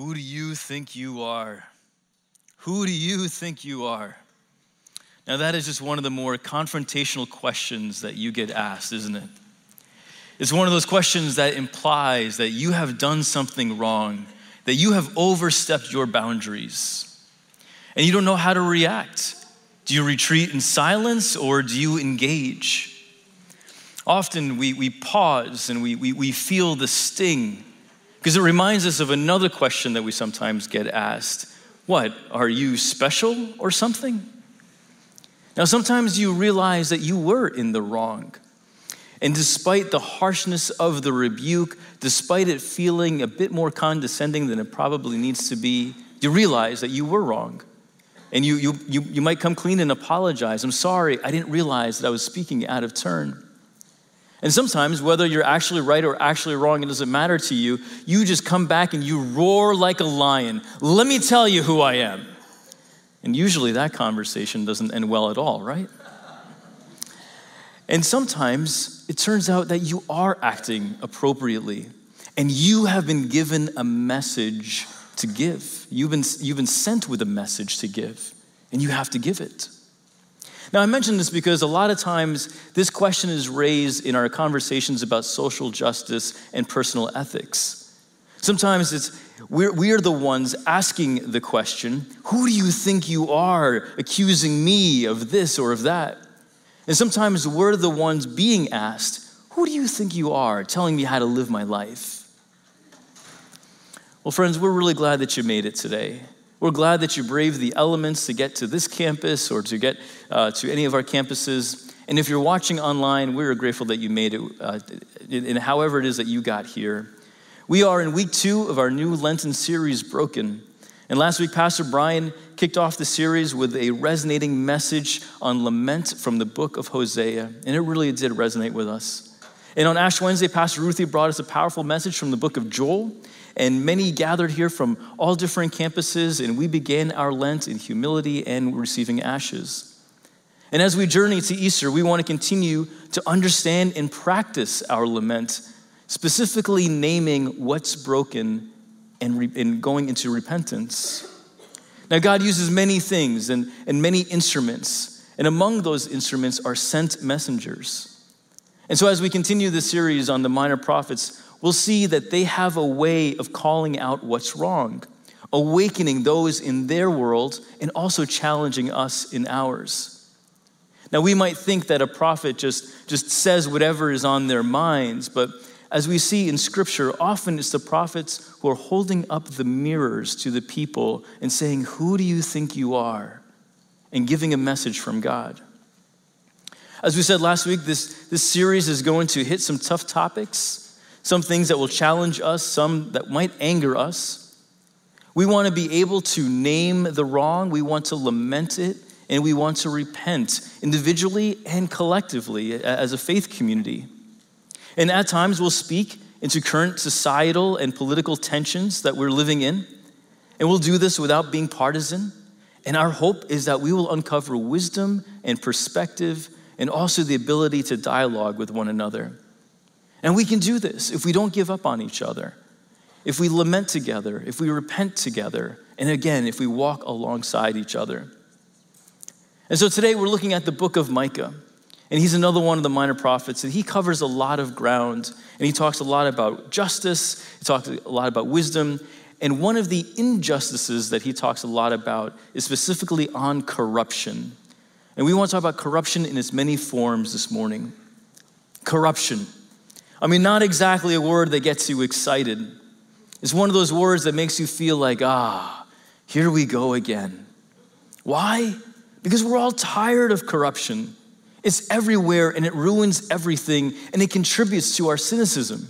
Who do you think you are? Who do you think you are? Now, that is just one of the more confrontational questions that you get asked, isn't it? It's one of those questions that implies that you have done something wrong, that you have overstepped your boundaries, and you don't know how to react. Do you retreat in silence or do you engage? Often we, we pause and we, we, we feel the sting because it reminds us of another question that we sometimes get asked What, are you special or something? Now, sometimes you realize that you were in the wrong. And despite the harshness of the rebuke, despite it feeling a bit more condescending than it probably needs to be, you realize that you were wrong. And you, you, you, you might come clean and apologize. I'm sorry, I didn't realize that I was speaking out of turn. And sometimes, whether you're actually right or actually wrong, it doesn't matter to you. You just come back and you roar like a lion. Let me tell you who I am. And usually that conversation doesn't end well at all, right? And sometimes it turns out that you are acting appropriately and you have been given a message to give. You've been, you've been sent with a message to give, and you have to give it. Now, I mention this because a lot of times this question is raised in our conversations about social justice and personal ethics. Sometimes it's we're, we are the ones asking the question, Who do you think you are accusing me of this or of that? And sometimes we're the ones being asked, Who do you think you are telling me how to live my life? Well, friends, we're really glad that you made it today. We're glad that you braved the elements to get to this campus or to get uh, to any of our campuses. And if you're watching online, we're grateful that you made it, uh, in however it is that you got here. We are in week two of our new Lenten series, Broken. And last week, Pastor Brian kicked off the series with a resonating message on lament from the book of Hosea. And it really did resonate with us. And on Ash Wednesday, Pastor Ruthie brought us a powerful message from the book of Joel and many gathered here from all different campuses, and we began our Lent in humility and receiving ashes. And as we journey to Easter, we want to continue to understand and practice our lament, specifically naming what's broken and, re- and going into repentance. Now, God uses many things and, and many instruments, and among those instruments are sent messengers. And so, as we continue the series on the minor prophets, we'll see that they have a way of calling out what's wrong, awakening those in their world, and also challenging us in ours. Now, we might think that a prophet just, just says whatever is on their minds, but as we see in Scripture, often it's the prophets who are holding up the mirrors to the people and saying, Who do you think you are? and giving a message from God. As we said last week, this, this series is going to hit some tough topics some things that will challenge us, some that might anger us. We want to be able to name the wrong, we want to lament it, and we want to repent individually and collectively as a faith community. And at times we'll speak into current societal and political tensions that we're living in, and we'll do this without being partisan. And our hope is that we will uncover wisdom and perspective and also the ability to dialogue with one another. And we can do this if we don't give up on each other, if we lament together, if we repent together, and again, if we walk alongside each other. And so today we're looking at the book of Micah. And he's another one of the minor prophets, and he covers a lot of ground. And he talks a lot about justice, he talks a lot about wisdom. And one of the injustices that he talks a lot about is specifically on corruption. And we want to talk about corruption in its many forms this morning. Corruption. I mean, not exactly a word that gets you excited. It's one of those words that makes you feel like, ah, here we go again. Why? Because we're all tired of corruption. It's everywhere and it ruins everything and it contributes to our cynicism.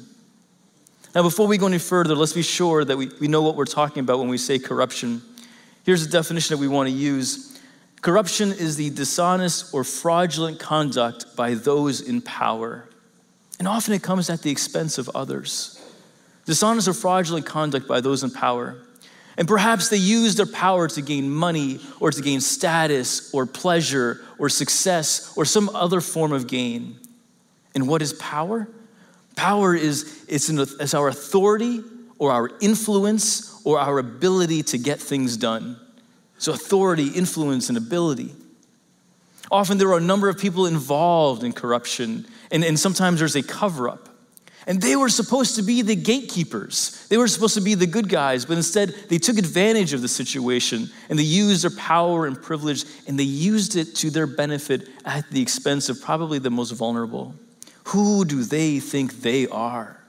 Now, before we go any further, let's be sure that we, we know what we're talking about when we say corruption. Here's the definition that we want to use corruption is the dishonest or fraudulent conduct by those in power. And often it comes at the expense of others. Dishonest or fraudulent conduct by those in power. And perhaps they use their power to gain money or to gain status or pleasure or success or some other form of gain. And what is power? Power is it's, an, it's our authority or our influence or our ability to get things done. So, authority, influence, and ability. Often there are a number of people involved in corruption, and, and sometimes there's a cover up. And they were supposed to be the gatekeepers. They were supposed to be the good guys, but instead they took advantage of the situation and they used their power and privilege and they used it to their benefit at the expense of probably the most vulnerable. Who do they think they are?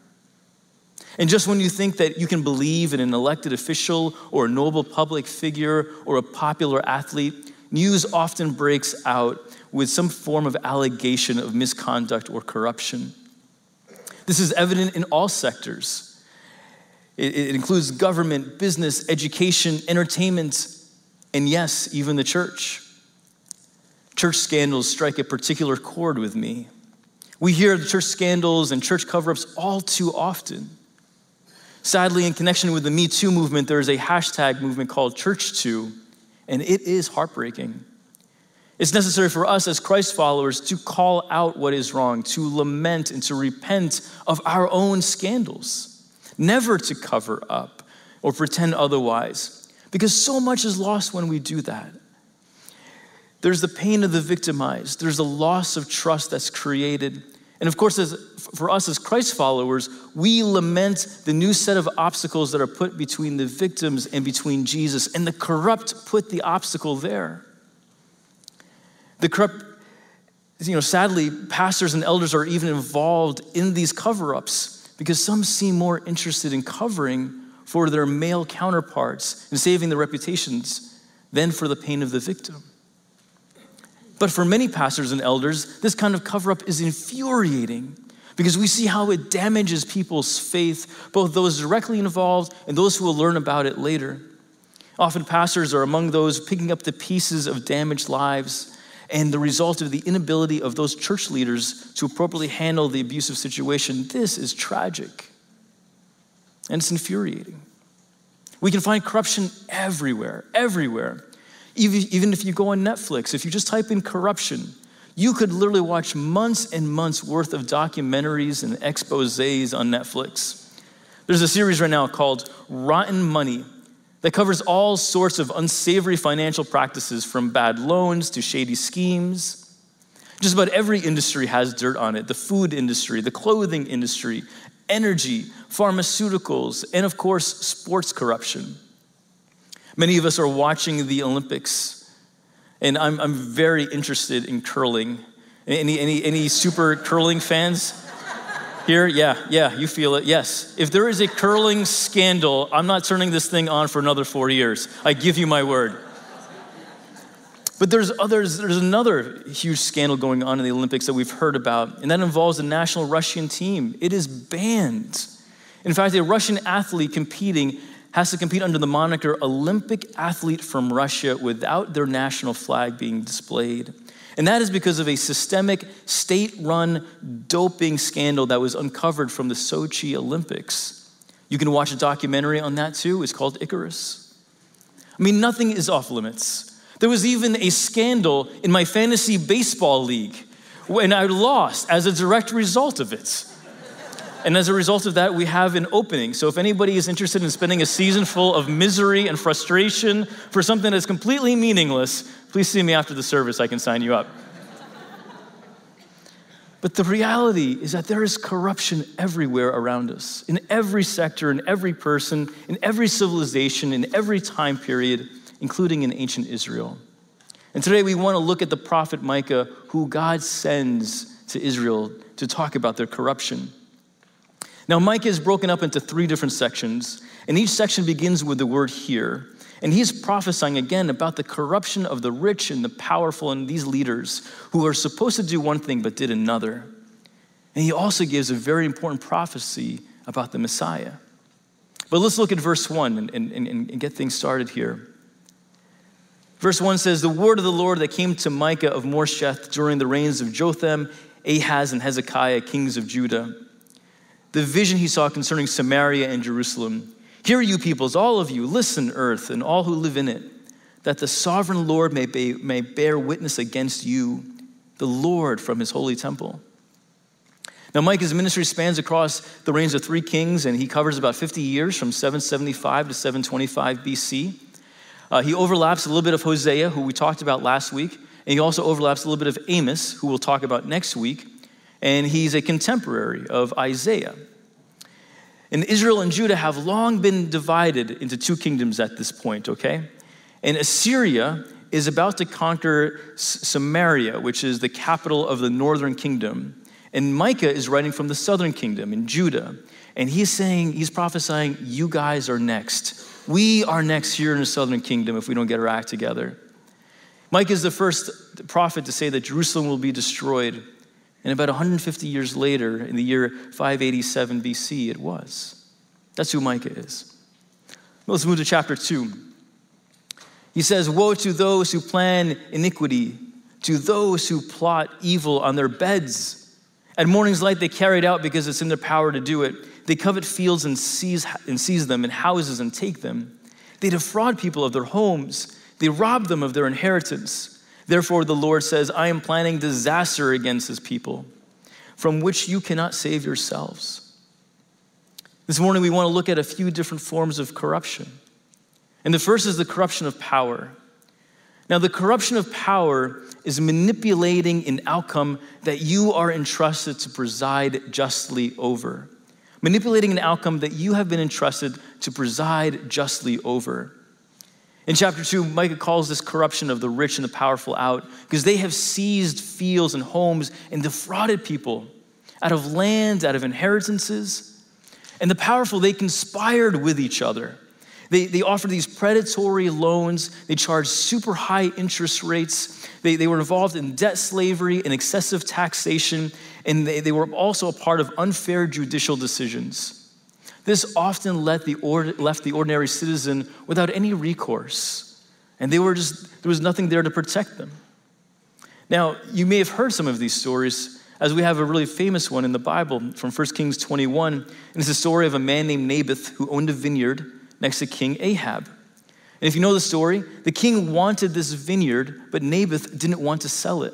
And just when you think that you can believe in an elected official or a noble public figure or a popular athlete, news often breaks out with some form of allegation of misconduct or corruption. This is evident in all sectors. It, it includes government, business, education, entertainment, and yes, even the church. Church scandals strike a particular chord with me. We hear the church scandals and church cover ups all too often. Sadly, in connection with the Me Too movement, there is a hashtag movement called ChurchToo, and it is heartbreaking. It's necessary for us as Christ followers to call out what is wrong, to lament and to repent of our own scandals, never to cover up or pretend otherwise, because so much is lost when we do that. There's the pain of the victimized, there's the loss of trust that's created. And of course, as, for us as Christ followers, we lament the new set of obstacles that are put between the victims and between Jesus, and the corrupt put the obstacle there. The corrupt, you know, sadly, pastors and elders are even involved in these cover ups because some seem more interested in covering for their male counterparts and saving their reputations than for the pain of the victim. But for many pastors and elders, this kind of cover up is infuriating because we see how it damages people's faith, both those directly involved and those who will learn about it later. Often, pastors are among those picking up the pieces of damaged lives and the result of the inability of those church leaders to appropriately handle the abusive situation. This is tragic and it's infuriating. We can find corruption everywhere, everywhere. Even if you go on Netflix, if you just type in corruption, you could literally watch months and months worth of documentaries and exposes on Netflix. There's a series right now called Rotten Money that covers all sorts of unsavory financial practices from bad loans to shady schemes. Just about every industry has dirt on it the food industry, the clothing industry, energy, pharmaceuticals, and of course, sports corruption. Many of us are watching the Olympics, and I'm, I'm very interested in curling. Any, any, any super curling fans? Here, yeah, yeah, you feel it. Yes. If there is a curling scandal, I'm not turning this thing on for another four years. I give you my word. But there's others, there's another huge scandal going on in the Olympics that we've heard about, and that involves the national Russian team. It is banned. In fact, a Russian athlete competing has to compete under the moniker Olympic athlete from Russia without their national flag being displayed. And that is because of a systemic state run doping scandal that was uncovered from the Sochi Olympics. You can watch a documentary on that too. It's called Icarus. I mean, nothing is off limits. There was even a scandal in my fantasy baseball league when I lost as a direct result of it. And as a result of that, we have an opening. So if anybody is interested in spending a season full of misery and frustration for something that's completely meaningless, please see me after the service. I can sign you up. But the reality is that there is corruption everywhere around us, in every sector, in every person, in every civilization, in every time period, including in ancient Israel. And today we want to look at the prophet Micah, who God sends to Israel to talk about their corruption. Now, Micah is broken up into three different sections, and each section begins with the word hear. And he's prophesying again about the corruption of the rich and the powerful and these leaders who are supposed to do one thing but did another. And he also gives a very important prophecy about the Messiah. But let's look at verse 1 and, and, and get things started here. Verse 1 says, The word of the Lord that came to Micah of Moresheth during the reigns of Jotham, Ahaz, and Hezekiah, kings of Judah. The vision he saw concerning Samaria and Jerusalem Hear, you peoples, all of you, listen, earth, and all who live in it, that the sovereign Lord may, be, may bear witness against you, the Lord from his holy temple. Now, Micah's ministry spans across the reigns of three kings, and he covers about 50 years from 775 to 725 BC. Uh, he overlaps a little bit of Hosea, who we talked about last week, and he also overlaps a little bit of Amos, who we'll talk about next week. And he's a contemporary of Isaiah. And Israel and Judah have long been divided into two kingdoms at this point, okay? And Assyria is about to conquer Samaria, which is the capital of the northern kingdom. And Micah is writing from the southern kingdom in Judah. And he's saying, he's prophesying, you guys are next. We are next here in the southern kingdom if we don't get our act together. Micah is the first prophet to say that Jerusalem will be destroyed. And about 150 years later, in the year 587 BC, it was. That's who Micah is. Let's move to chapter 2. He says, Woe to those who plan iniquity, to those who plot evil on their beds at morning's light, they carry it out because it's in their power to do it. They covet fields and seize, and seize them, and houses and take them. They defraud people of their homes. They rob them of their inheritance. Therefore, the Lord says, I am planning disaster against his people, from which you cannot save yourselves. This morning, we want to look at a few different forms of corruption. And the first is the corruption of power. Now, the corruption of power is manipulating an outcome that you are entrusted to preside justly over. Manipulating an outcome that you have been entrusted to preside justly over. In chapter 2, Micah calls this corruption of the rich and the powerful out because they have seized fields and homes and defrauded people out of lands, out of inheritances. And the powerful, they conspired with each other. They, they offered these predatory loans, they charged super high interest rates, they, they were involved in debt slavery and excessive taxation, and they, they were also a part of unfair judicial decisions. This often left the, left the ordinary citizen without any recourse, and they were just, there was nothing there to protect them. Now, you may have heard some of these stories, as we have a really famous one in the Bible from 1 Kings 21, and it's the story of a man named Naboth who owned a vineyard next to King Ahab. And if you know the story, the king wanted this vineyard, but Naboth didn't want to sell it.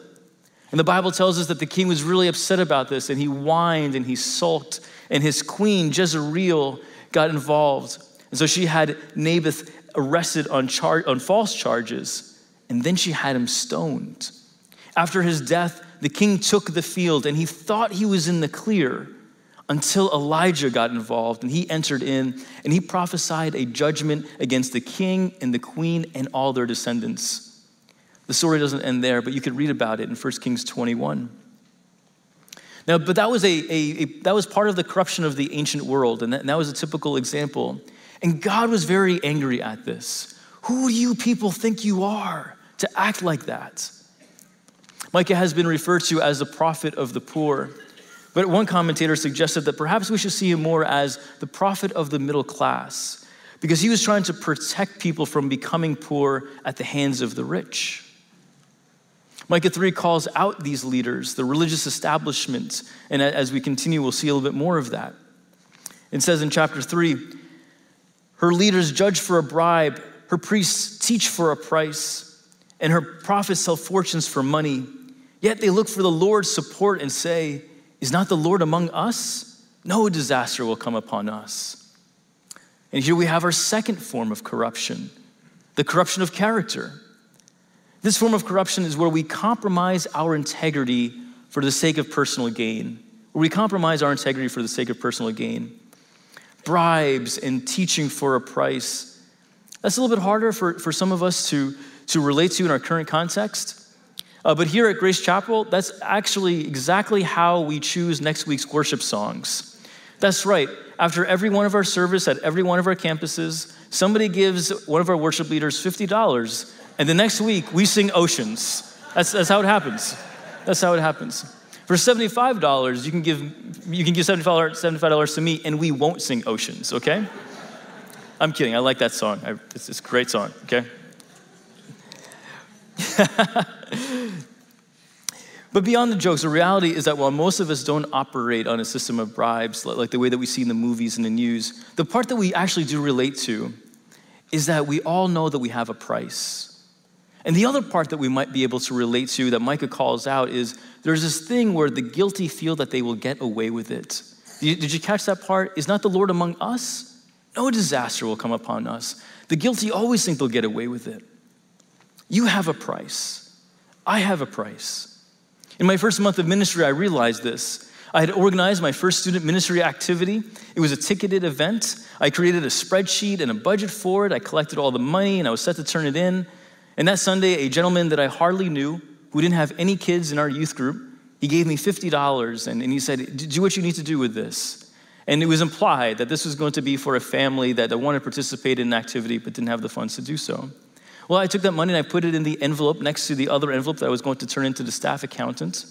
And the Bible tells us that the king was really upset about this, and he whined and he sulked, and his queen, Jezebel, got involved. And so she had Naboth arrested on, char- on false charges, and then she had him stoned. After his death, the king took the field, and he thought he was in the clear until Elijah got involved and he entered in and he prophesied a judgment against the king and the queen and all their descendants. The story doesn't end there, but you could read about it in 1 Kings 21. Now, but that was, a, a, a that was part of the corruption of the ancient world, and that, and that was a typical example. And God was very angry at this. Who do you people think you are to act like that? Micah has been referred to as the prophet of the poor. But one commentator suggested that perhaps we should see him more as the prophet of the middle class, because he was trying to protect people from becoming poor at the hands of the rich. Micah 3 calls out these leaders, the religious establishment, and as we continue, we'll see a little bit more of that. It says in chapter 3 her leaders judge for a bribe, her priests teach for a price, and her prophets sell fortunes for money. Yet they look for the Lord's support and say, is not the Lord among us? No disaster will come upon us. And here we have our second form of corruption the corruption of character. This form of corruption is where we compromise our integrity for the sake of personal gain, where we compromise our integrity for the sake of personal gain. Bribes and teaching for a price. That's a little bit harder for, for some of us to, to relate to in our current context. Uh, but here at Grace Chapel, that's actually exactly how we choose next week's worship songs. That's right. After every one of our service at every one of our campuses, somebody gives one of our worship leaders $50, and the next week we sing Oceans. That's, that's how it happens. That's how it happens. For $75, you can give, you can give $75, $75 to me, and we won't sing Oceans, okay? I'm kidding. I like that song. I, it's, it's a great song, okay? but beyond the jokes, the reality is that while most of us don't operate on a system of bribes like the way that we see in the movies and the news, the part that we actually do relate to is that we all know that we have a price. And the other part that we might be able to relate to that Micah calls out is there's this thing where the guilty feel that they will get away with it. Did you catch that part? Is not the Lord among us? No disaster will come upon us. The guilty always think they'll get away with it. You have a price. I have a price. In my first month of ministry, I realized this. I had organized my first student ministry activity. It was a ticketed event. I created a spreadsheet and a budget for it. I collected all the money and I was set to turn it in. And that Sunday, a gentleman that I hardly knew, who didn't have any kids in our youth group, he gave me $50 and, and he said, Do what you need to do with this. And it was implied that this was going to be for a family that wanted to participate in an activity but didn't have the funds to do so. Well, I took that money and I put it in the envelope next to the other envelope that I was going to turn into the staff accountant.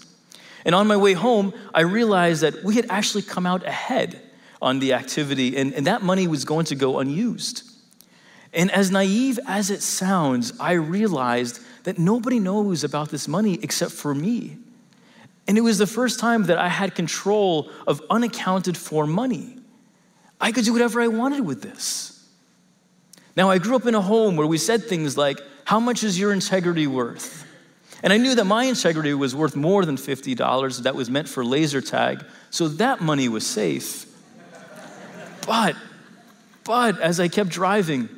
And on my way home, I realized that we had actually come out ahead on the activity, and, and that money was going to go unused. And as naive as it sounds, I realized that nobody knows about this money except for me. And it was the first time that I had control of unaccounted for money. I could do whatever I wanted with this. Now, I grew up in a home where we said things like, How much is your integrity worth? And I knew that my integrity was worth more than $50 that was meant for laser tag, so that money was safe. But, but as I kept driving,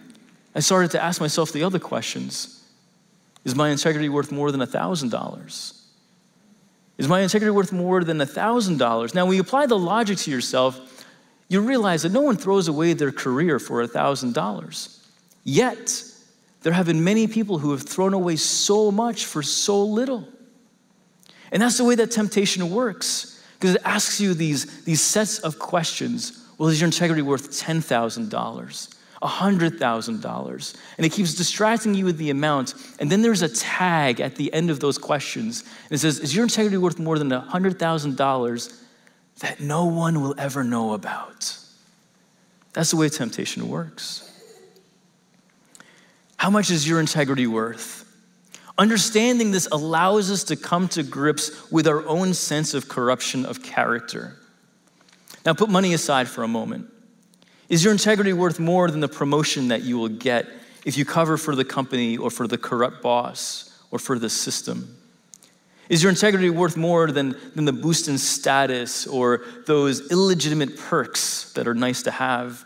I started to ask myself the other questions Is my integrity worth more than $1,000? Is my integrity worth more than $1,000? Now, when you apply the logic to yourself, you realize that no one throws away their career for $1,000. Yet, there have been many people who have thrown away so much for so little. And that's the way that temptation works, because it asks you these, these sets of questions. Well, is your integrity worth $10,000? $100,000. And it keeps distracting you with the amount. And then there's a tag at the end of those questions. And it says, Is your integrity worth more than $100,000 that no one will ever know about? That's the way temptation works. How much is your integrity worth? Understanding this allows us to come to grips with our own sense of corruption of character. Now, put money aside for a moment. Is your integrity worth more than the promotion that you will get if you cover for the company or for the corrupt boss or for the system? Is your integrity worth more than, than the boost in status or those illegitimate perks that are nice to have,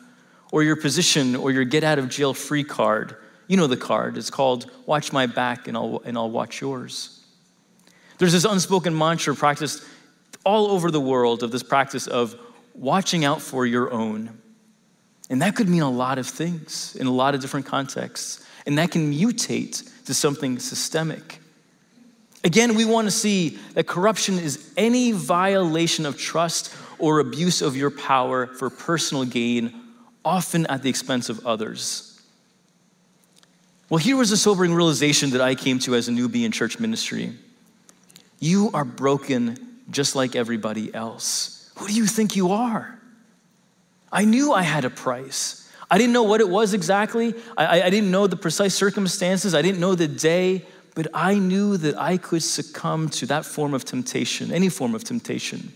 or your position or your get out of jail free card you know the card. It's called Watch My Back and I'll, and I'll Watch Yours. There's this unspoken mantra practiced all over the world of this practice of watching out for your own. And that could mean a lot of things in a lot of different contexts. And that can mutate to something systemic. Again, we want to see that corruption is any violation of trust or abuse of your power for personal gain, often at the expense of others. Well, here was a sobering realization that I came to as a newbie in church ministry. You are broken just like everybody else. Who do you think you are? I knew I had a price. I didn't know what it was exactly. I, I, didn't know the precise circumstances. I didn't know the day, but I knew that I could succumb to that form of temptation, any form of temptation.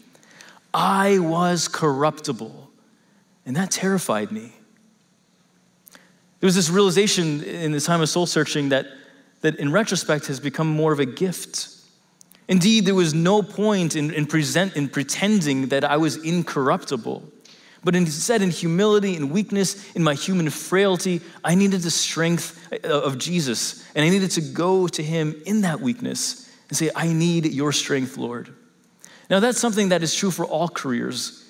I was corruptible, and that terrified me. There was this realization in the time of soul searching that, that in retrospect has become more of a gift. Indeed, there was no point in, in, present, in pretending that I was incorruptible. But instead, in humility and weakness, in my human frailty, I needed the strength uh, of Jesus. And I needed to go to him in that weakness and say, I need your strength, Lord. Now, that's something that is true for all careers.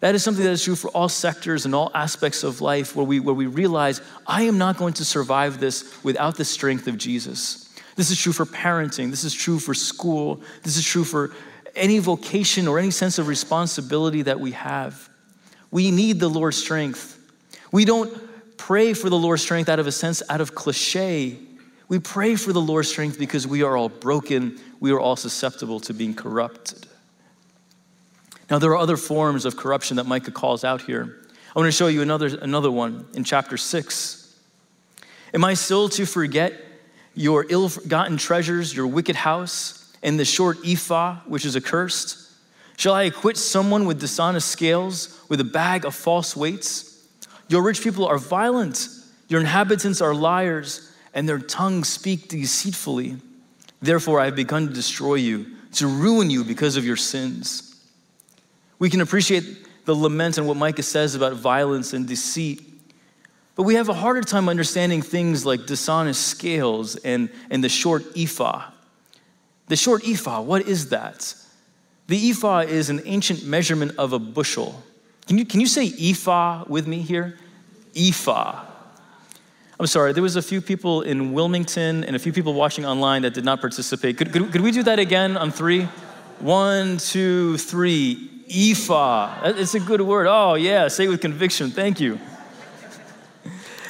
That is something that is true for all sectors and all aspects of life where we, where we realize, I am not going to survive this without the strength of Jesus. This is true for parenting. This is true for school. This is true for any vocation or any sense of responsibility that we have. We need the Lord's strength. We don't pray for the Lord's strength out of a sense, out of cliche. We pray for the Lord's strength because we are all broken. We are all susceptible to being corrupted. Now, there are other forms of corruption that Micah calls out here. I want to show you another, another one in chapter 6. Am I still to forget your ill gotten treasures, your wicked house, and the short ephah, which is accursed? Shall I acquit someone with dishonest scales, with a bag of false weights? Your rich people are violent, your inhabitants are liars, and their tongues speak deceitfully. Therefore, I have begun to destroy you to ruin you because of your sins. We can appreciate the lament and what Micah says about violence and deceit, but we have a harder time understanding things like dishonest scales and, and the short ephah. The short ephah, what is that? The ephah is an ancient measurement of a bushel. Can you, can you say ephah with me here? Ephah. I'm sorry, there was a few people in Wilmington and a few people watching online that did not participate. Could, could, could we do that again on three? One, two, three. Ephah. It's a good word. Oh, yeah, say it with conviction. Thank you.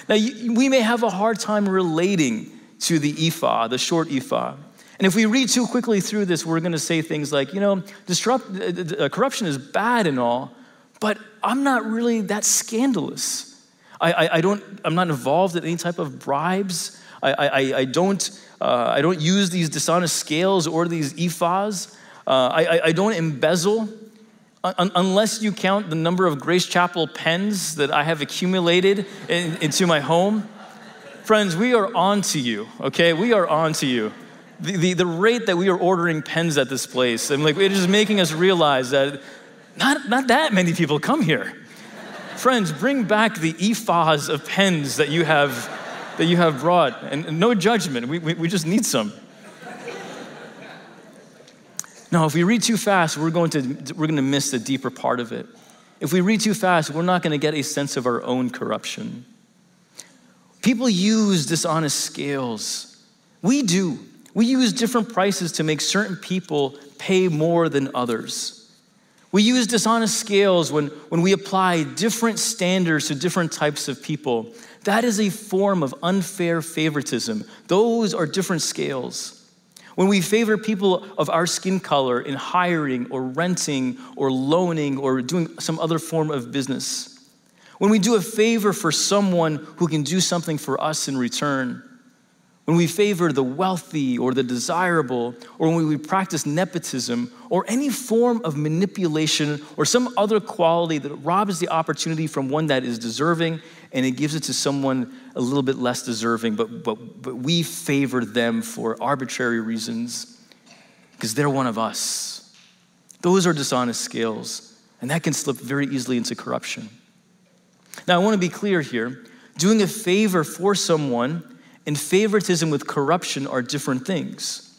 Now, we may have a hard time relating to the ephah, the short ephah. And if we read too quickly through this, we're going to say things like, you know, disrupt, uh, uh, corruption is bad and all, but I'm not really that scandalous. I, I, I don't, I'm not involved in any type of bribes. I, I, I don't, uh, I don't use these dishonest scales or these ephahs. Uh, I, I don't embezzle. Un- unless you count the number of Grace Chapel pens that I have accumulated in, into my home. Friends, we are on to you, okay? We are on to you the, the, the, rate that we are ordering pens at this place, and like it is making us realize that not, not that many people come here. Friends, bring back the ephahs of pens that you have that you have brought, and, no judgment. We, we, we just need some. Now, if we read too fast, we're going to we're going to miss the deeper part of it. If we read too fast, we're not going to get a sense of our own corruption. People use dishonest scales. We do. We use different prices to make certain people pay more than others. We use dishonest scales when, when we apply different standards to different types of people. That is a form of unfair favoritism. Those are different scales. When we favor people of our skin color in hiring or renting or loaning or doing some other form of business. When we do a favor for someone who can do something for us in return when we favor the wealthy or the desirable, or when we practice nepotism or any form of manipulation or some other quality that robs the opportunity from one that is deserving and it gives it to someone a little bit less deserving, but, but, but we favor them for arbitrary reasons because they're one of us. Those are dishonest scales, and that can slip very easily into corruption. Now, I want to be clear here doing a favor for someone and favoritism with corruption are different things.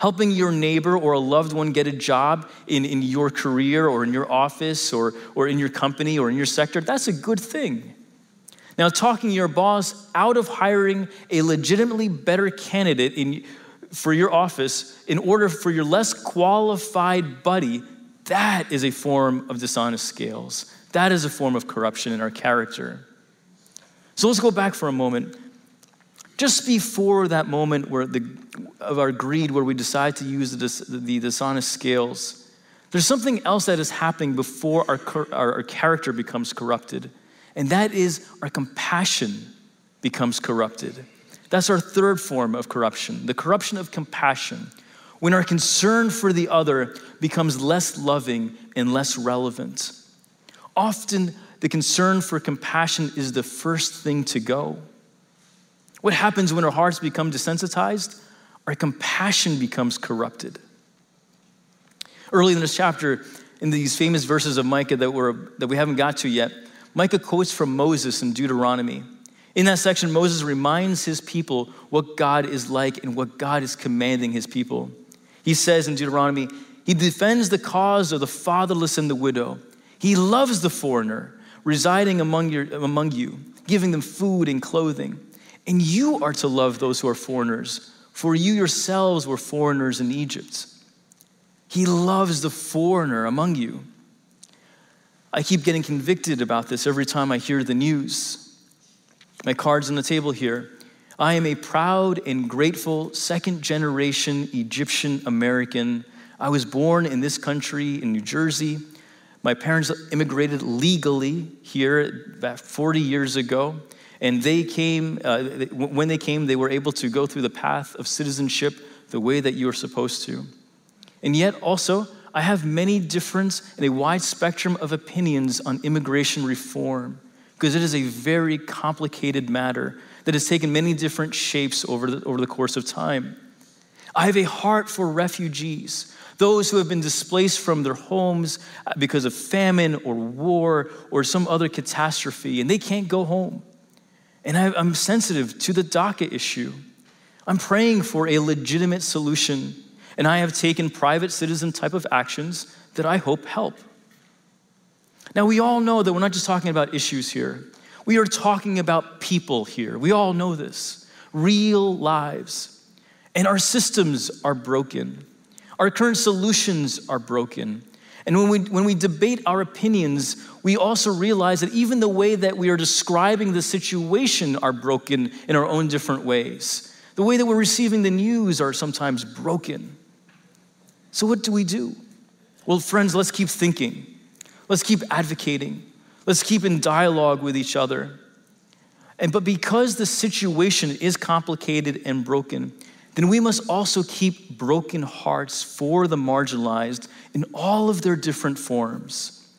Helping your neighbor or a loved one get a job in, in your career or in your office or, or in your company or in your sector, that's a good thing. Now, talking your boss out of hiring a legitimately better candidate in, for your office in order for your less qualified buddy, that is a form of dishonest scales. That is a form of corruption in our character. So let's go back for a moment just before that moment where the, of our greed, where we decide to use the, the dishonest scales, there's something else that is happening before our, our, our character becomes corrupted, and that is our compassion becomes corrupted. That's our third form of corruption, the corruption of compassion. When our concern for the other becomes less loving and less relevant. Often, the concern for compassion is the first thing to go. What happens when our hearts become desensitized? Our compassion becomes corrupted. Early in this chapter, in these famous verses of Micah that, we're, that we haven't got to yet, Micah quotes from Moses in Deuteronomy. In that section, Moses reminds his people what God is like and what God is commanding his people. He says in Deuteronomy, He defends the cause of the fatherless and the widow. He loves the foreigner residing among, your, among you, giving them food and clothing. And you are to love those who are foreigners, for you yourselves were foreigners in Egypt. He loves the foreigner among you. I keep getting convicted about this every time I hear the news. My card's on the table here. I am a proud and grateful second generation Egyptian American. I was born in this country in New Jersey. My parents immigrated legally here about 40 years ago. And they came, uh, when they came, they were able to go through the path of citizenship the way that you are supposed to. And yet, also, I have many different and a wide spectrum of opinions on immigration reform because it is a very complicated matter that has taken many different shapes over the, over the course of time. I have a heart for refugees, those who have been displaced from their homes because of famine or war or some other catastrophe, and they can't go home. And I'm sensitive to the DACA issue. I'm praying for a legitimate solution, and I have taken private citizen type of actions that I hope help. Now, we all know that we're not just talking about issues here, we are talking about people here. We all know this real lives. And our systems are broken. Our current solutions are broken. And when we, when we debate our opinions, we also realize that even the way that we are describing the situation are broken in our own different ways. The way that we're receiving the news are sometimes broken. So, what do we do? Well, friends, let's keep thinking. Let's keep advocating. Let's keep in dialogue with each other. And but because the situation is complicated and broken, then we must also keep broken hearts for the marginalized in all of their different forms.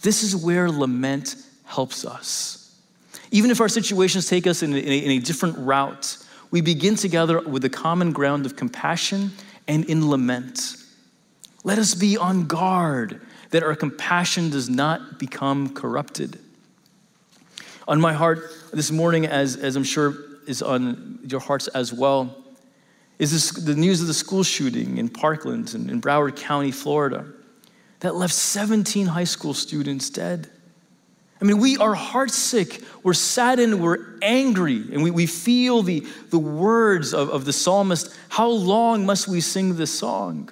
This is where lament helps us. Even if our situations take us in a, in a different route, we begin together with the common ground of compassion and in lament. Let us be on guard that our compassion does not become corrupted. On my heart this morning, as, as I'm sure is on your hearts as well, is this, the news of the school shooting in Parkland and in Broward County, Florida, that left 17 high school students dead. I mean, we are heartsick, we're saddened, we're angry, and we, we feel the, the words of, of the psalmist How long must we sing this song?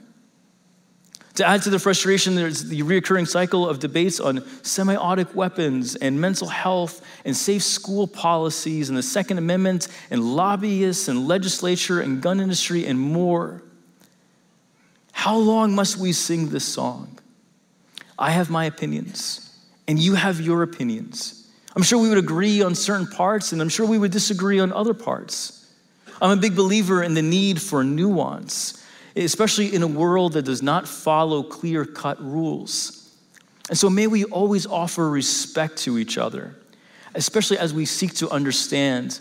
To add to the frustration, there's the recurring cycle of debates on semi-automatic weapons and mental health and safe school policies and the Second Amendment and lobbyists and legislature and gun industry and more. How long must we sing this song? I have my opinions, and you have your opinions. I'm sure we would agree on certain parts, and I'm sure we would disagree on other parts. I'm a big believer in the need for nuance especially in a world that does not follow clear cut rules. And so may we always offer respect to each other, especially as we seek to understand.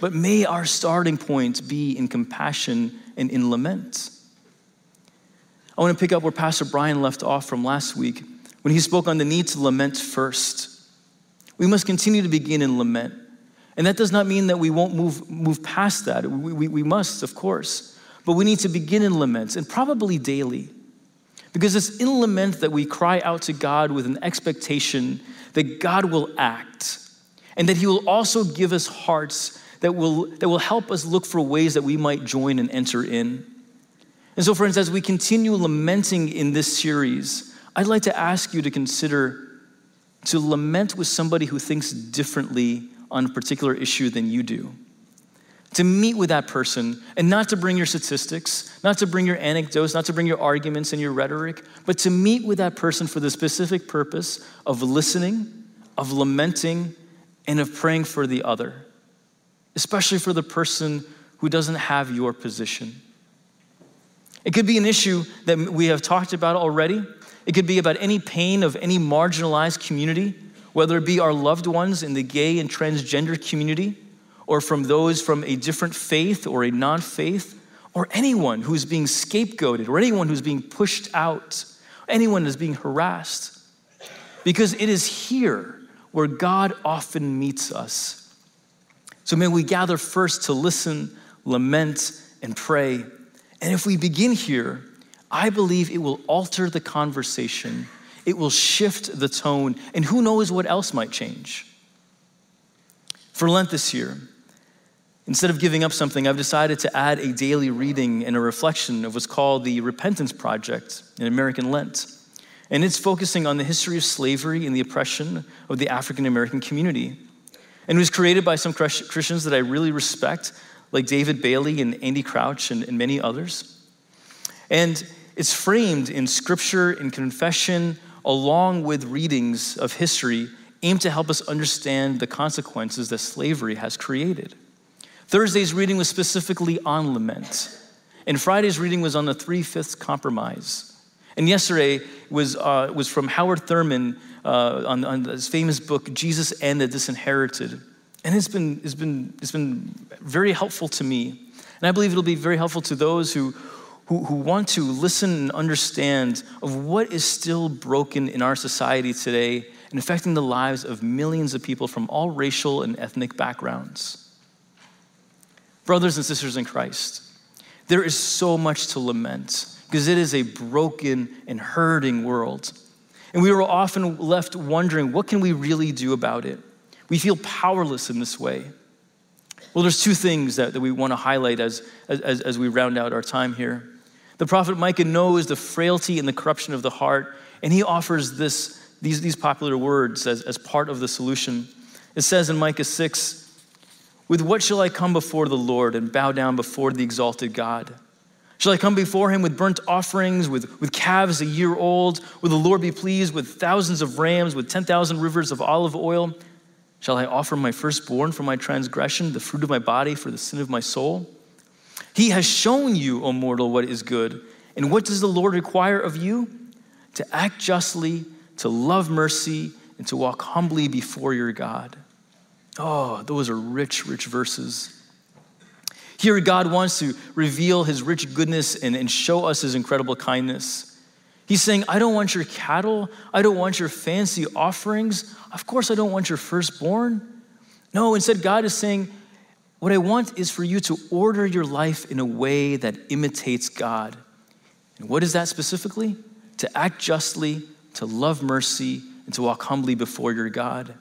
But may our starting point be in compassion and in lament. I want to pick up where Pastor Brian left off from last week when he spoke on the need to lament first. We must continue to begin in lament. And that does not mean that we won't move, move past that. We, we, we must, of course. But we need to begin in laments, and probably daily. Because it's in lament that we cry out to God with an expectation that God will act and that He will also give us hearts that will, that will help us look for ways that we might join and enter in. And so, friends, as we continue lamenting in this series, I'd like to ask you to consider to lament with somebody who thinks differently on a particular issue than you do to meet with that person and not to bring your statistics, not to bring your anecdotes, not to bring your arguments and your rhetoric, but to meet with that person for the specific purpose of listening, of lamenting, and of praying for the other, especially for the person who doesn't have your position. It could be an issue that we have talked about already. It could be about any pain of any marginalized community, whether it be our loved ones in the gay and transgender community or from those from a different faith or a non faith, or anyone who's being scapegoated, or anyone who's being pushed out, anyone who's being harassed. Because it is here where God often meets us. So may we gather first to listen, lament, and pray. And if we begin here, I believe it will alter the conversation, it will shift the tone, and who knows what else might change. For Lent this year, Instead of giving up something, I've decided to add a daily reading and a reflection of what's called the Repentance Project in American Lent. And it's focusing on the history of slavery and the oppression of the African American community. And it was created by some Christians that I really respect, like David Bailey and Andy Crouch and, and many others. And it's framed in scripture, in confession, along with readings of history aimed to help us understand the consequences that slavery has created. Thursday's reading was specifically on lament. And Friday's reading was on the three fifths compromise. And yesterday was, uh, was from Howard Thurman uh, on, on his famous book, Jesus and the Disinherited. And it's been, it's, been, it's been very helpful to me And I believe it'll be very helpful to those who, who, who want to listen and understand of what is still broken in our society today and affecting the lives of millions of people from all racial and ethnic backgrounds. Brothers and sisters in Christ, there is so much to lament because it is a broken and hurting world. And we are often left wondering, what can we really do about it? We feel powerless in this way. Well, there's two things that, that we want to highlight as, as, as we round out our time here. The prophet Micah knows the frailty and the corruption of the heart, and he offers this, these, these popular words as, as part of the solution. It says in Micah 6, with what shall I come before the Lord and bow down before the exalted God? Shall I come before him with burnt offerings, with, with calves a year old? Will the Lord be pleased with thousands of rams, with 10,000 rivers of olive oil? Shall I offer my firstborn for my transgression, the fruit of my body for the sin of my soul? He has shown you, O mortal, what is good. And what does the Lord require of you? To act justly, to love mercy, and to walk humbly before your God. Oh, those are rich, rich verses. Here, God wants to reveal his rich goodness and, and show us his incredible kindness. He's saying, I don't want your cattle. I don't want your fancy offerings. Of course, I don't want your firstborn. No, instead, God is saying, What I want is for you to order your life in a way that imitates God. And what is that specifically? To act justly, to love mercy, and to walk humbly before your God.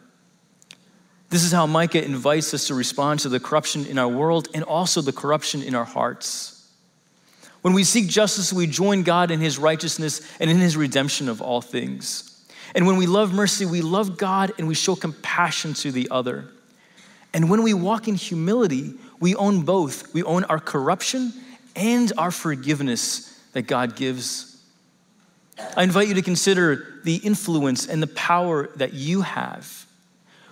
This is how Micah invites us to respond to the corruption in our world and also the corruption in our hearts. When we seek justice, we join God in his righteousness and in his redemption of all things. And when we love mercy, we love God and we show compassion to the other. And when we walk in humility, we own both. We own our corruption and our forgiveness that God gives. I invite you to consider the influence and the power that you have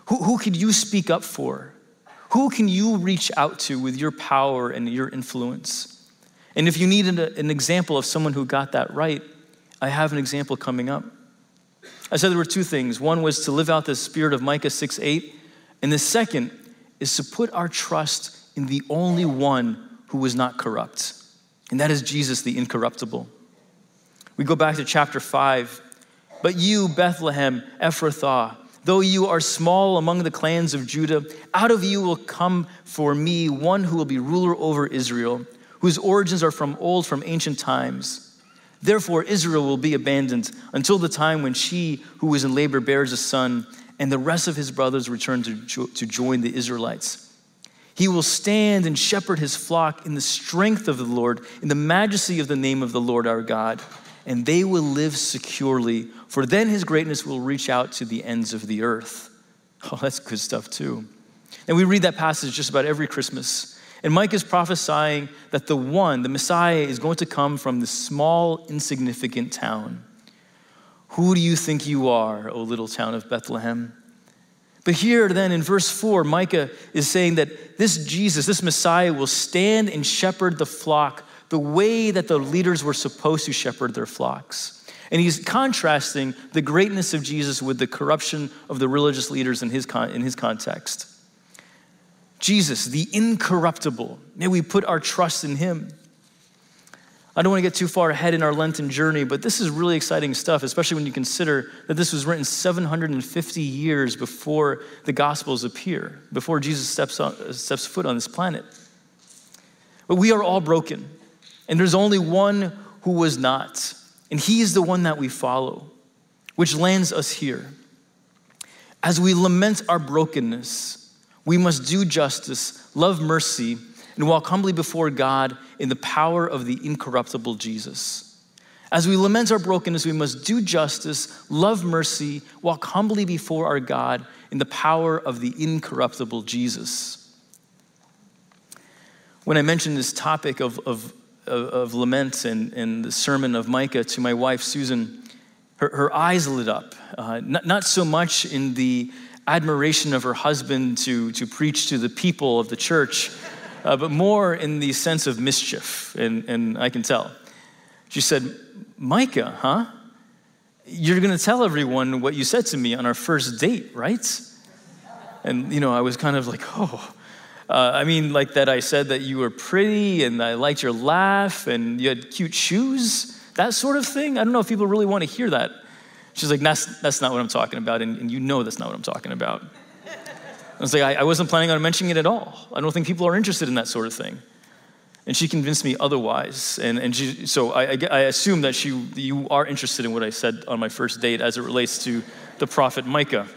who, who could you speak up for? Who can you reach out to with your power and your influence? And if you need an, an example of someone who got that right, I have an example coming up. I said there were two things. One was to live out the spirit of Micah 6 8, and the second is to put our trust in the only one who was not corrupt, and that is Jesus, the incorruptible. We go back to chapter 5. But you, Bethlehem, Ephrathah, Though you are small among the clans of Judah, out of you will come for me one who will be ruler over Israel, whose origins are from old, from ancient times. Therefore, Israel will be abandoned until the time when she who is in labor bears a son, and the rest of his brothers return to, jo- to join the Israelites. He will stand and shepherd his flock in the strength of the Lord, in the majesty of the name of the Lord our God and they will live securely, for then his greatness will reach out to the ends of the earth. Oh, that's good stuff, too. And we read that passage just about every Christmas. And Micah is prophesying that the one, the Messiah, is going to come from this small, insignificant town. Who do you think you are, O little town of Bethlehem? But here, then, in verse 4, Micah is saying that this Jesus, this Messiah, will stand and shepherd the flock the way that the leaders were supposed to shepherd their flocks. And he's contrasting the greatness of Jesus with the corruption of the religious leaders in his, con- in his context. Jesus, the incorruptible, may we put our trust in him. I don't want to get too far ahead in our Lenten journey, but this is really exciting stuff, especially when you consider that this was written 750 years before the Gospels appear, before Jesus steps, on, steps foot on this planet. But we are all broken. And there's only one who was not. And he is the one that we follow, which lands us here. As we lament our brokenness, we must do justice, love mercy, and walk humbly before God in the power of the incorruptible Jesus. As we lament our brokenness, we must do justice, love mercy, walk humbly before our God in the power of the incorruptible Jesus. When I mentioned this topic of, of of, of lament and, and the sermon of Micah to my wife, Susan, her, her eyes lit up. Uh, not, not so much in the admiration of her husband to, to preach to the people of the church, uh, but more in the sense of mischief, and, and I can tell. She said, Micah, huh? You're gonna tell everyone what you said to me on our first date, right? And, you know, I was kind of like, oh. Uh, I mean, like that I said that you were pretty and I liked your laugh and you had cute shoes, that sort of thing. I don't know if people really want to hear that. She's like, that's, that's not what I'm talking about, and, and you know that's not what I'm talking about. I was like, I, I wasn't planning on mentioning it at all. I don't think people are interested in that sort of thing. And she convinced me otherwise. And, and she, so I, I, I assume that she, you are interested in what I said on my first date as it relates to the prophet Micah.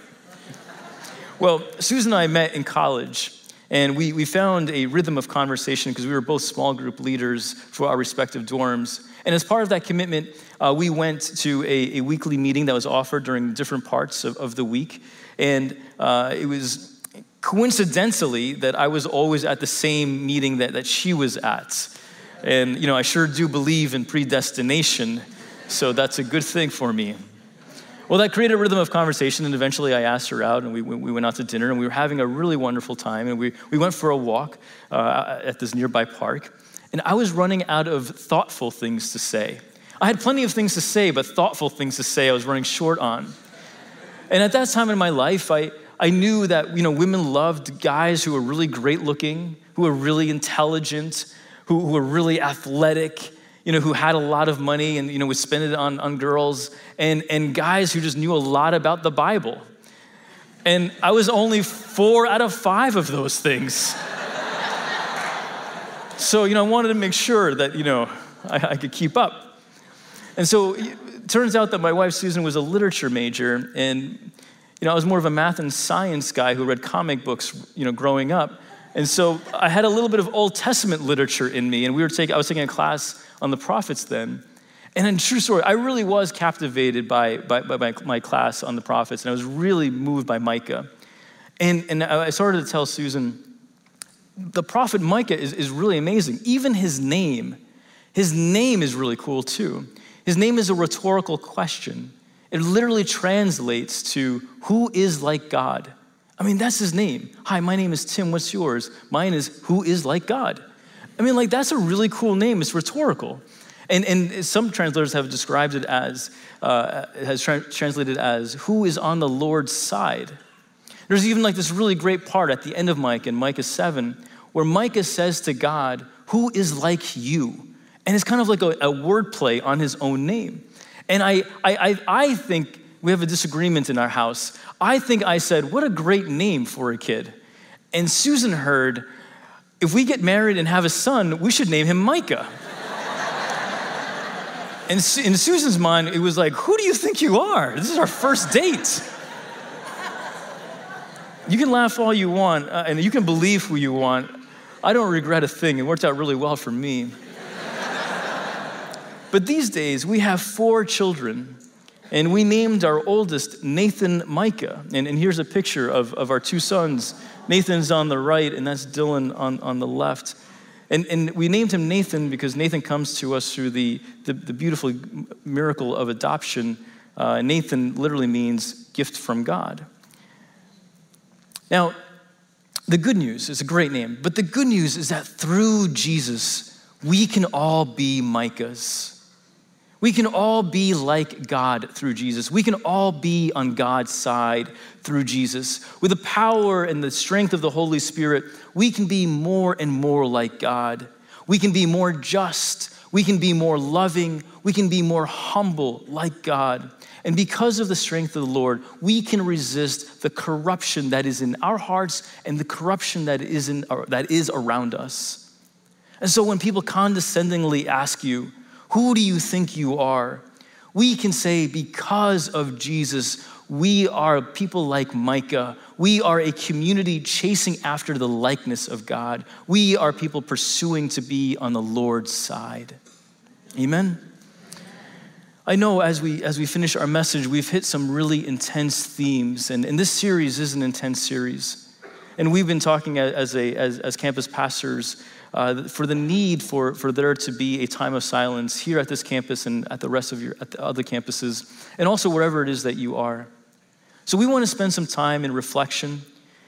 Well, Susan and I met in college, and we, we found a rhythm of conversation because we were both small group leaders for our respective dorms. And as part of that commitment, uh, we went to a, a, weekly meeting that was offered during different parts of, of the week. And uh, it was coincidentally that I was always at the same meeting that, that she was at. And, you know, I sure do believe in predestination, so that's a good thing for me. Well, that created a rhythm of conversation, and eventually I asked her out, and we, we went out to dinner, and we were having a really wonderful time. And we, we went for a walk uh, at this nearby park, and I was running out of thoughtful things to say. I had plenty of things to say, but thoughtful things to say I was running short on. And at that time in my life, I, I knew that you know, women loved guys who were really great looking, who were really intelligent, who, who were really athletic, you know, who had a lot of money and you know, would spend it on, on girls, and, and guys who just knew a lot about the Bible. And I was only four out of five of those things. so, you know, I wanted to make sure that, you know, I, I could keep up. And so it turns out that my wife Susan was a literature major, and you know, I was more of a math and science guy who read comic books, you know, growing up. And so I had a little bit of Old Testament literature in me, and we were taking, I was taking a class on the prophets then. And in true story, I really was captivated by, by, by my, my, class on the prophets, and I was really moved by Micah. And, and I started to tell Susan, the prophet Micah is, is really amazing. Even his name, his name is really cool too. His name is a rhetorical question. It literally translates to who is like God. I mean, that's his name. Hi, my name is Tim. What's yours? Mine is who is like God. I mean, like, that's a really cool name. It's rhetorical. And, and some translators have described it as, uh, has tra- translated as, who is on the Lord's side. There's even like this really great part at the end of Micah, in Micah 7, where Micah says to God, Who is like you? And it's kind of like a, a wordplay on his own name. And I, I, I think we have a disagreement in our house. I think I said, What a great name for a kid. And Susan heard, If we get married and have a son, we should name him Micah. and in Susan's mind, it was like, Who do you think you are? This is our first date. You can laugh all you want, uh, and you can believe who you want. I don't regret a thing. It worked out really well for me. But these days, we have four children, and we named our oldest Nathan Micah. And, and here's a picture of, of our two sons. Nathan's on the right, and that's Dylan on, on the left. And, and we named him Nathan because Nathan comes to us through the, the, the beautiful miracle of adoption. Uh, Nathan literally means gift from God. Now, the good news is a great name, but the good news is that through Jesus, we can all be Micahs. We can all be like God through Jesus. We can all be on God's side through Jesus. With the power and the strength of the Holy Spirit, we can be more and more like God. We can be more just. We can be more loving. We can be more humble like God. And because of the strength of the Lord, we can resist the corruption that is in our hearts and the corruption that is, in, that is around us. And so when people condescendingly ask you, who do you think you are? We can say, because of Jesus, we are people like Micah. We are a community chasing after the likeness of God. We are people pursuing to be on the Lord's side. Amen? I know as we, as we finish our message, we've hit some really intense themes, and, and this series is an intense series. And we've been talking as, a, as, as campus pastors uh, for the need for, for there to be a time of silence here at this campus and at the rest of your at the other campuses, and also wherever it is that you are. So we want to spend some time in reflection.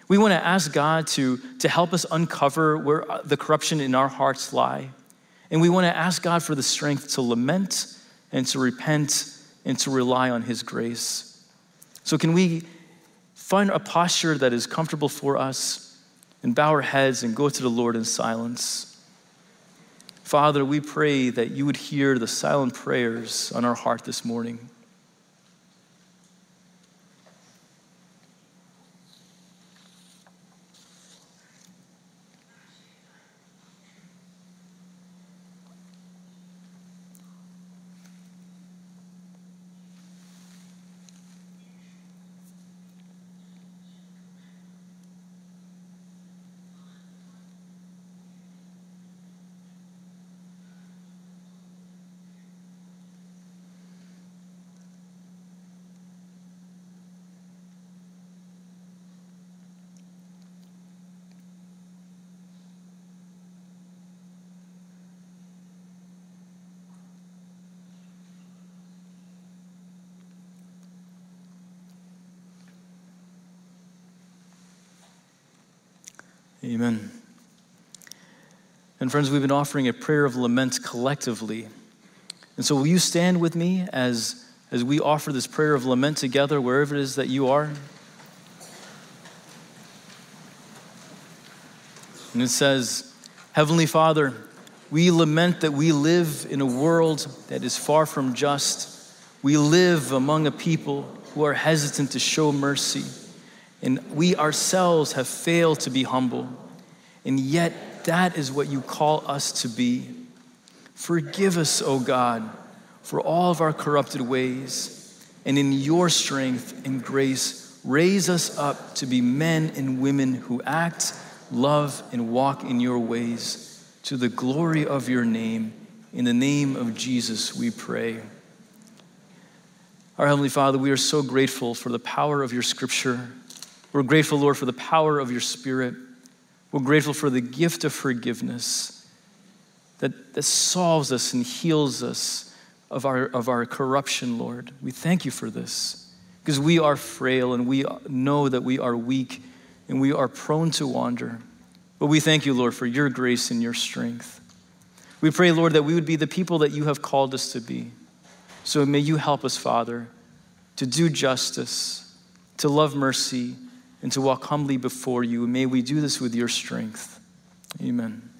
We want to ask God to, to help us uncover where uh, the corruption in our hearts lie. And we want to ask God for the strength to lament and to repent and to rely on His grace. So, can we find a posture that is comfortable for us? And bow our heads and go to the Lord in silence. Father, we pray that you would hear the silent prayers on our heart this morning. Amen. And friends, we've been offering a prayer of lament collectively. And so, will you stand with me as, as we offer this prayer of lament together, wherever it is that you are? And it says, Heavenly Father, we lament that we live in a world that is far from just. We live among a people who are hesitant to show mercy and we ourselves have failed to be humble. And yet, that is what you call us to be. Forgive us, O God, for all of our corrupted ways. And in your strength and grace, raise us up to be men and women who act, love, and walk in your ways to the glory of your name. In the name of Jesus, we pray. Our Heavenly Father, we are so grateful for the power of your scripture. We're grateful, Lord, for the power of your Spirit. We're grateful for the gift of forgiveness that, that solves us and heals us of our, of our corruption, Lord. We thank you for this because we are frail and we know that we are weak and we are prone to wander. But we thank you, Lord, for your grace and your strength. We pray, Lord, that we would be the people that you have called us to be. So may you help us, Father, to do justice, to love mercy and to walk humbly before you. May we do this with your strength. Amen.